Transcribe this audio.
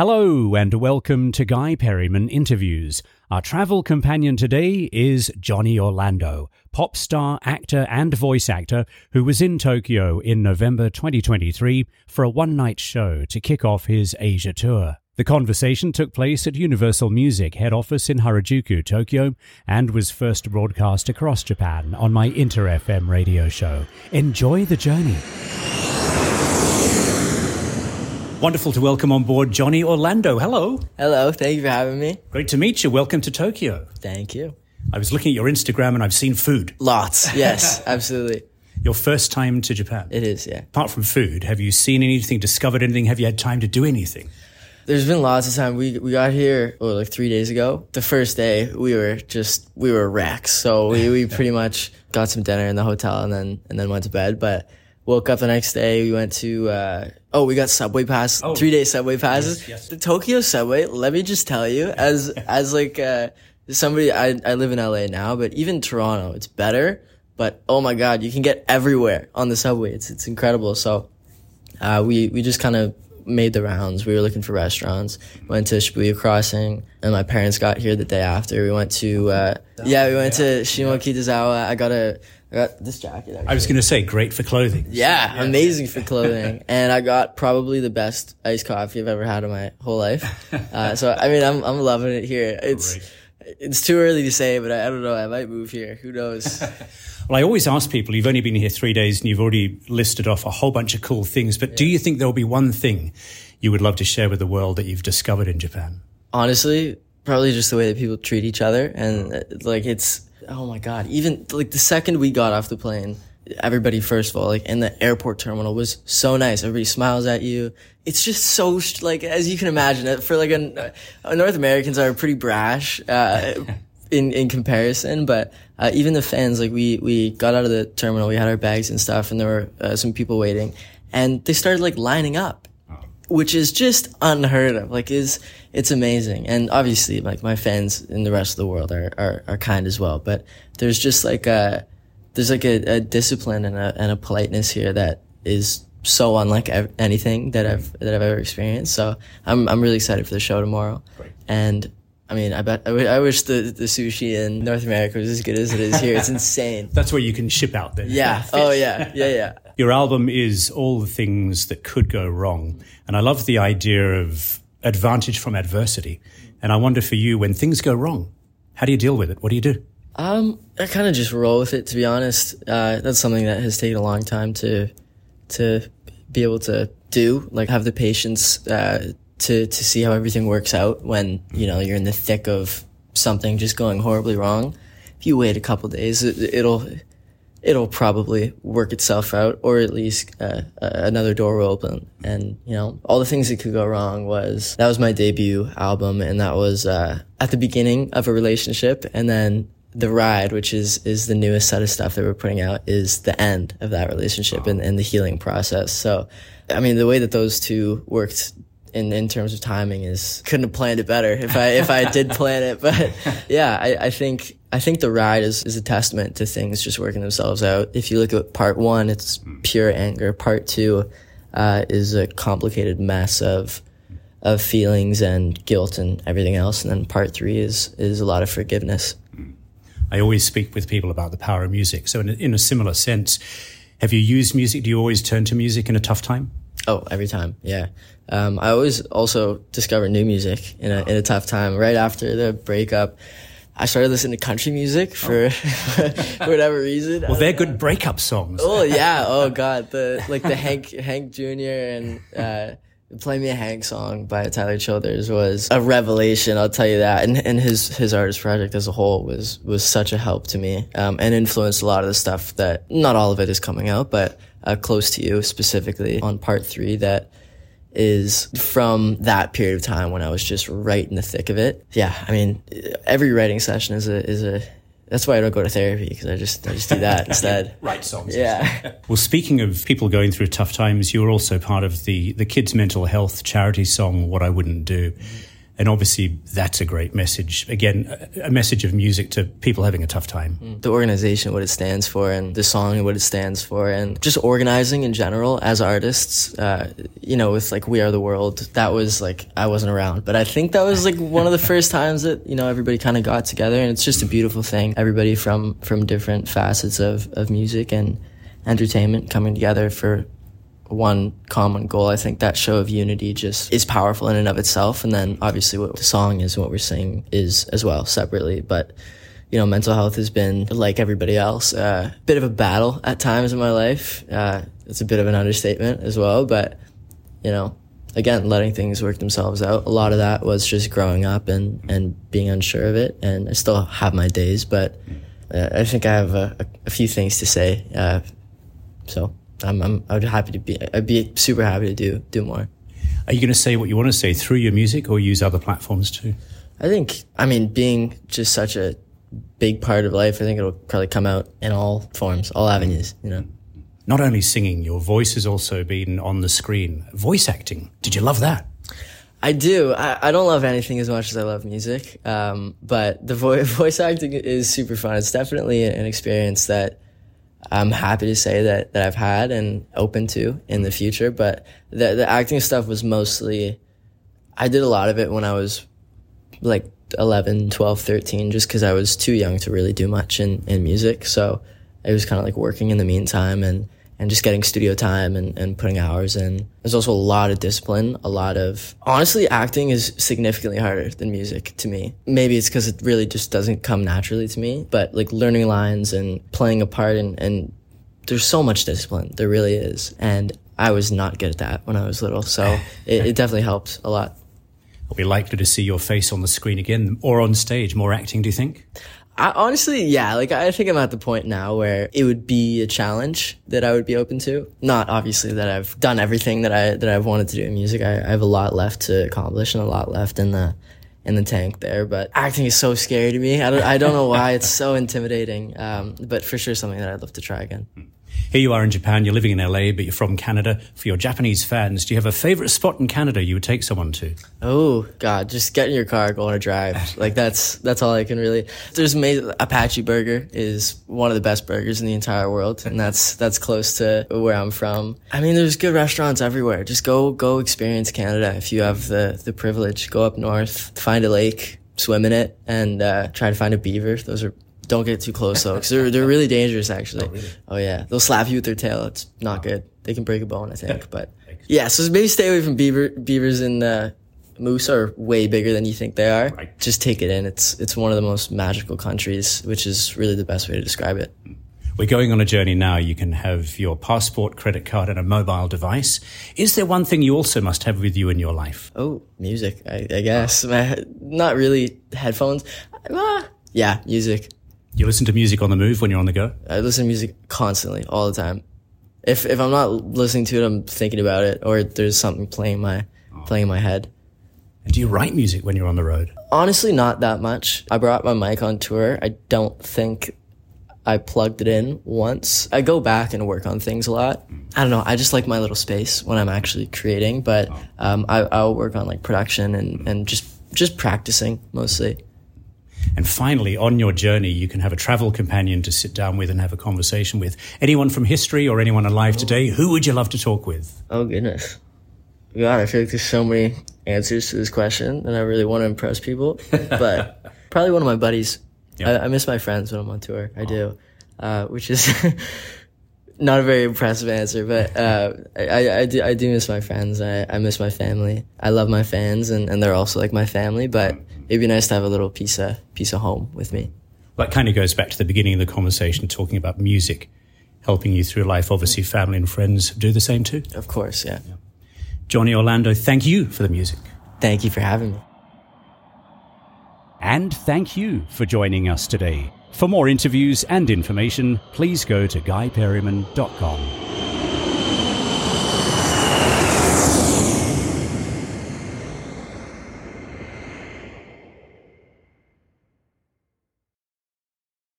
Hello and welcome to Guy Perryman Interviews. Our travel companion today is Johnny Orlando, pop star, actor, and voice actor who was in Tokyo in November 2023 for a one night show to kick off his Asia tour. The conversation took place at Universal Music head office in Harajuku, Tokyo, and was first broadcast across Japan on my Inter FM radio show. Enjoy the journey. Wonderful to welcome on board Johnny Orlando. Hello. Hello, thank you for having me. Great to meet you. Welcome to Tokyo. Thank you. I was looking at your Instagram and I've seen food. Lots, yes, absolutely. Your first time to Japan. It is, yeah. Apart from food, have you seen anything, discovered anything? Have you had time to do anything? There's been lots of time. We we got here oh, like three days ago. The first day we were just we were wrecks. So we, we pretty much got some dinner in the hotel and then and then went to bed. But woke up the next day. We went to uh, oh we got subway pass Oh. three day subway passes. Yes, yes. The Tokyo subway. Let me just tell you, as as like uh, somebody I I live in LA now, but even Toronto, it's better. But oh my god, you can get everywhere on the subway. It's it's incredible. So uh, we we just kind of made the rounds. We were looking for restaurants. Went to Shibuya Crossing, and my parents got here the day after. We went to uh, yeah, we went to Shimokitazawa. I got a I got this jacket. Actually. I was going to say, great for clothing. Yeah, amazing for clothing. and I got probably the best iced coffee I've ever had in my whole life. Uh, so I mean, I'm I'm loving it here. It's Great. it's too early to say, but I, I don't know. I might move here. Who knows? Well, I always ask people, you've only been here three days and you've already listed off a whole bunch of cool things, but do you think there'll be one thing you would love to share with the world that you've discovered in Japan? honestly, probably just the way that people treat each other. And uh, like, it's, oh my God, even like the second we got off the plane, everybody, first of all, like in the airport terminal was so nice. Everybody smiles at you. It's just so, like, as you can imagine, uh, for like a, uh, North Americans are pretty brash, uh, in, in comparison, but, uh, even the fans, like we, we got out of the terminal, we had our bags and stuff, and there were, uh, some people waiting, and they started like lining up which is just unheard of. Like, is it's amazing, and obviously, like my fans in the rest of the world are are, are kind as well. But there's just like a there's like a, a discipline and a and a politeness here that is so unlike ev- anything that I've that I've ever experienced. So I'm I'm really excited for the show tomorrow, Great. and. I mean, I bet I wish the, the sushi in North America was as good as it is here. It's insane. That's where you can ship out then. Yeah. Oh yeah. Yeah. Yeah. Your album is all the things that could go wrong. And I love the idea of advantage from adversity. And I wonder for you, when things go wrong, how do you deal with it? What do you do? Um, I kind of just roll with it. To be honest, uh, that's something that has taken a long time to to be able to do. Like have the patience uh, to to see how everything works out when you know you're in the thick of something just going horribly wrong. If you wait a couple days, it, it'll it'll probably work itself out, or at least uh, uh, another door will open. And you know, all the things that could go wrong was that was my debut album, and that was uh, at the beginning of a relationship, and then the ride, which is is the newest set of stuff that we're putting out, is the end of that relationship and, and the healing process. So, I mean, the way that those two worked. In, in terms of timing is couldn't have planned it better if I if I did plan it but yeah I, I think I think the ride is, is a testament to things just working themselves out. If you look at part one, it's pure anger. Part two uh, is a complicated mess of of feelings and guilt and everything else. And then part three is is a lot of forgiveness. I always speak with people about the power of music. So, in a, in a similar sense, have you used music? Do you always turn to music in a tough time? Oh, every time, yeah. Um, I always also discover new music in a in a tough time. Right after the breakup, I started listening to country music for for whatever reason. Well, they're good breakup songs. Oh yeah. Oh god. The like the Hank Hank Jr. and uh, "Play Me a Hank" song by Tyler Childers was a revelation. I'll tell you that. And and his his artist project as a whole was was such a help to me um, and influenced a lot of the stuff that not all of it is coming out, but uh, close to you specifically on part three that is from that period of time when I was just right in the thick of it. Yeah, I mean, every writing session is a is a. That's why I don't go to therapy because I just I just do that instead. Write songs. Yeah. Well, speaking of people going through tough times, you were also part of the, the kids' mental health charity song, What I Wouldn't Do. And obviously, that's a great message. Again, a, message of music to people having a tough time. The organization, what it stands for, and the song and what it stands for, and just organizing in general as artists. Uh, you know, with like "We Are the World," that was like I wasn't around, but I think that was like one of the first times that you know everybody kind of got together, and it's just a beautiful thing. Everybody from from different facets of of music and entertainment coming together for one common goal. I think that show of unity just is powerful in and of itself. And then obviously what the song is, and what we're saying is as well separately. But, you know, mental health has been like everybody else, a uh, bit of a battle at times in my life. Uh, it's a bit of an understatement as well, but, you know, again, letting things work themselves out. A lot of that was just growing up and, and being unsure of it. And I still have my days, but uh, I think I have a, a few things to say. Uh, so I'm, I'm I'd happy to be I'd be super happy to do do more. Are you going to say what you want to say through your music, or use other platforms too? I think I mean being just such a big part of life. I think it'll probably come out in all forms, all avenues. You know. Not only singing, your voice has also been on the screen. Voice acting. Did you love that? I do. I, I don't love anything as much as I love music, um, but the vo- voice acting is super fun. It's definitely an experience that I'm happy to say that, that I've had and open to in the future. But the, the acting stuff was mostly, I did a lot of it when I was like 11, 12, 13, just because I was too young to really do much in, in music. So it was kind of like working in the meantime and and just getting studio time and, and putting hours in. There's also a lot of discipline, a lot of honestly, acting is significantly harder than music to me. Maybe it's because it really just doesn't come naturally to me, but like learning lines and playing a part and, and there's so much discipline. There really is. And I was not good at that when I was little. So it, it definitely helped a lot. Are we likely to see your face on the screen again or on stage? More acting, do you think? I, honestly, yeah, like I think I'm at the point now where it would be a challenge that I would be open to. Not obviously that I've done everything that I that I've wanted to do in music. I, I have a lot left to accomplish and a lot left in the in the tank there. But acting is so scary to me. I don't I don't know why it's so intimidating. Um, but for sure something that I'd love to try again. Here you are in Japan, you're living in LA, but you're from Canada. For your Japanese fans, do you have a favorite spot in Canada you would take someone to? Oh God, just get in your car, go on a drive. like that's that's all I can really. There's made Apache Burger is one of the best burgers in the entire world, and that's that's close to where I'm from. I mean, there's good restaurants everywhere. Just go go experience Canada if you have the the privilege. Go up north, find a lake, swim in it, and uh, try to find a beaver. Those are don't get too close though, because they're they're really dangerous actually. Oh, really? oh, yeah, they'll slap you with their tail. It's not good. They can break a bone, I think. But yeah, so maybe stay away from beaver beavers and uh, moose are way bigger than you think they are. Right. Just take it in. It's it's one of the most magical countries, which is really the best way to describe it. We're going on a journey now. You can have your passport, credit card, and a mobile device. Is there one thing you also must have with you in your life? Oh, music, I, I guess. Not really headphones. Ah, yeah, music. You listen to music on the move when you're on the go? I listen to music constantly, all the time. If if I'm not listening to it, I'm thinking about it, or there's something playing my oh. playing in my head. And do you write music when you're on the road? Honestly, not that much. I brought my mic on tour. I don't think I plugged it in once. I go back and work on things a lot. I don't know. I just like my little space when I'm actually creating, but oh. um, I, I'll work on like production and, and just just practicing mostly. And finally, on your journey, you can have a travel companion to sit down with and have a conversation with. Anyone from history or anyone alive oh. today, who would you love to talk with? Oh, goodness. God, I feel like there's so many answers to this question, and I really want to impress people. But probably one of my buddies. I, I, miss my friends when I'm on tour. I oh. do, uh, which is not a very impressive answer, but uh, I, I, do, I do miss my friends. I, I miss my family. I love my fans, and, and they're also like my family. But it'd be nice to have a little piece of piece of home with me. That kind of goes back to the beginning of the conversation, talking about music helping you through life. Obviously, family and friends do the same too. Of course, yeah. yeah. Johnny Orlando, thank you for the music. Thank you for having me. And thank you for joining us today. For more interviews and information, please go to guyperryman.com.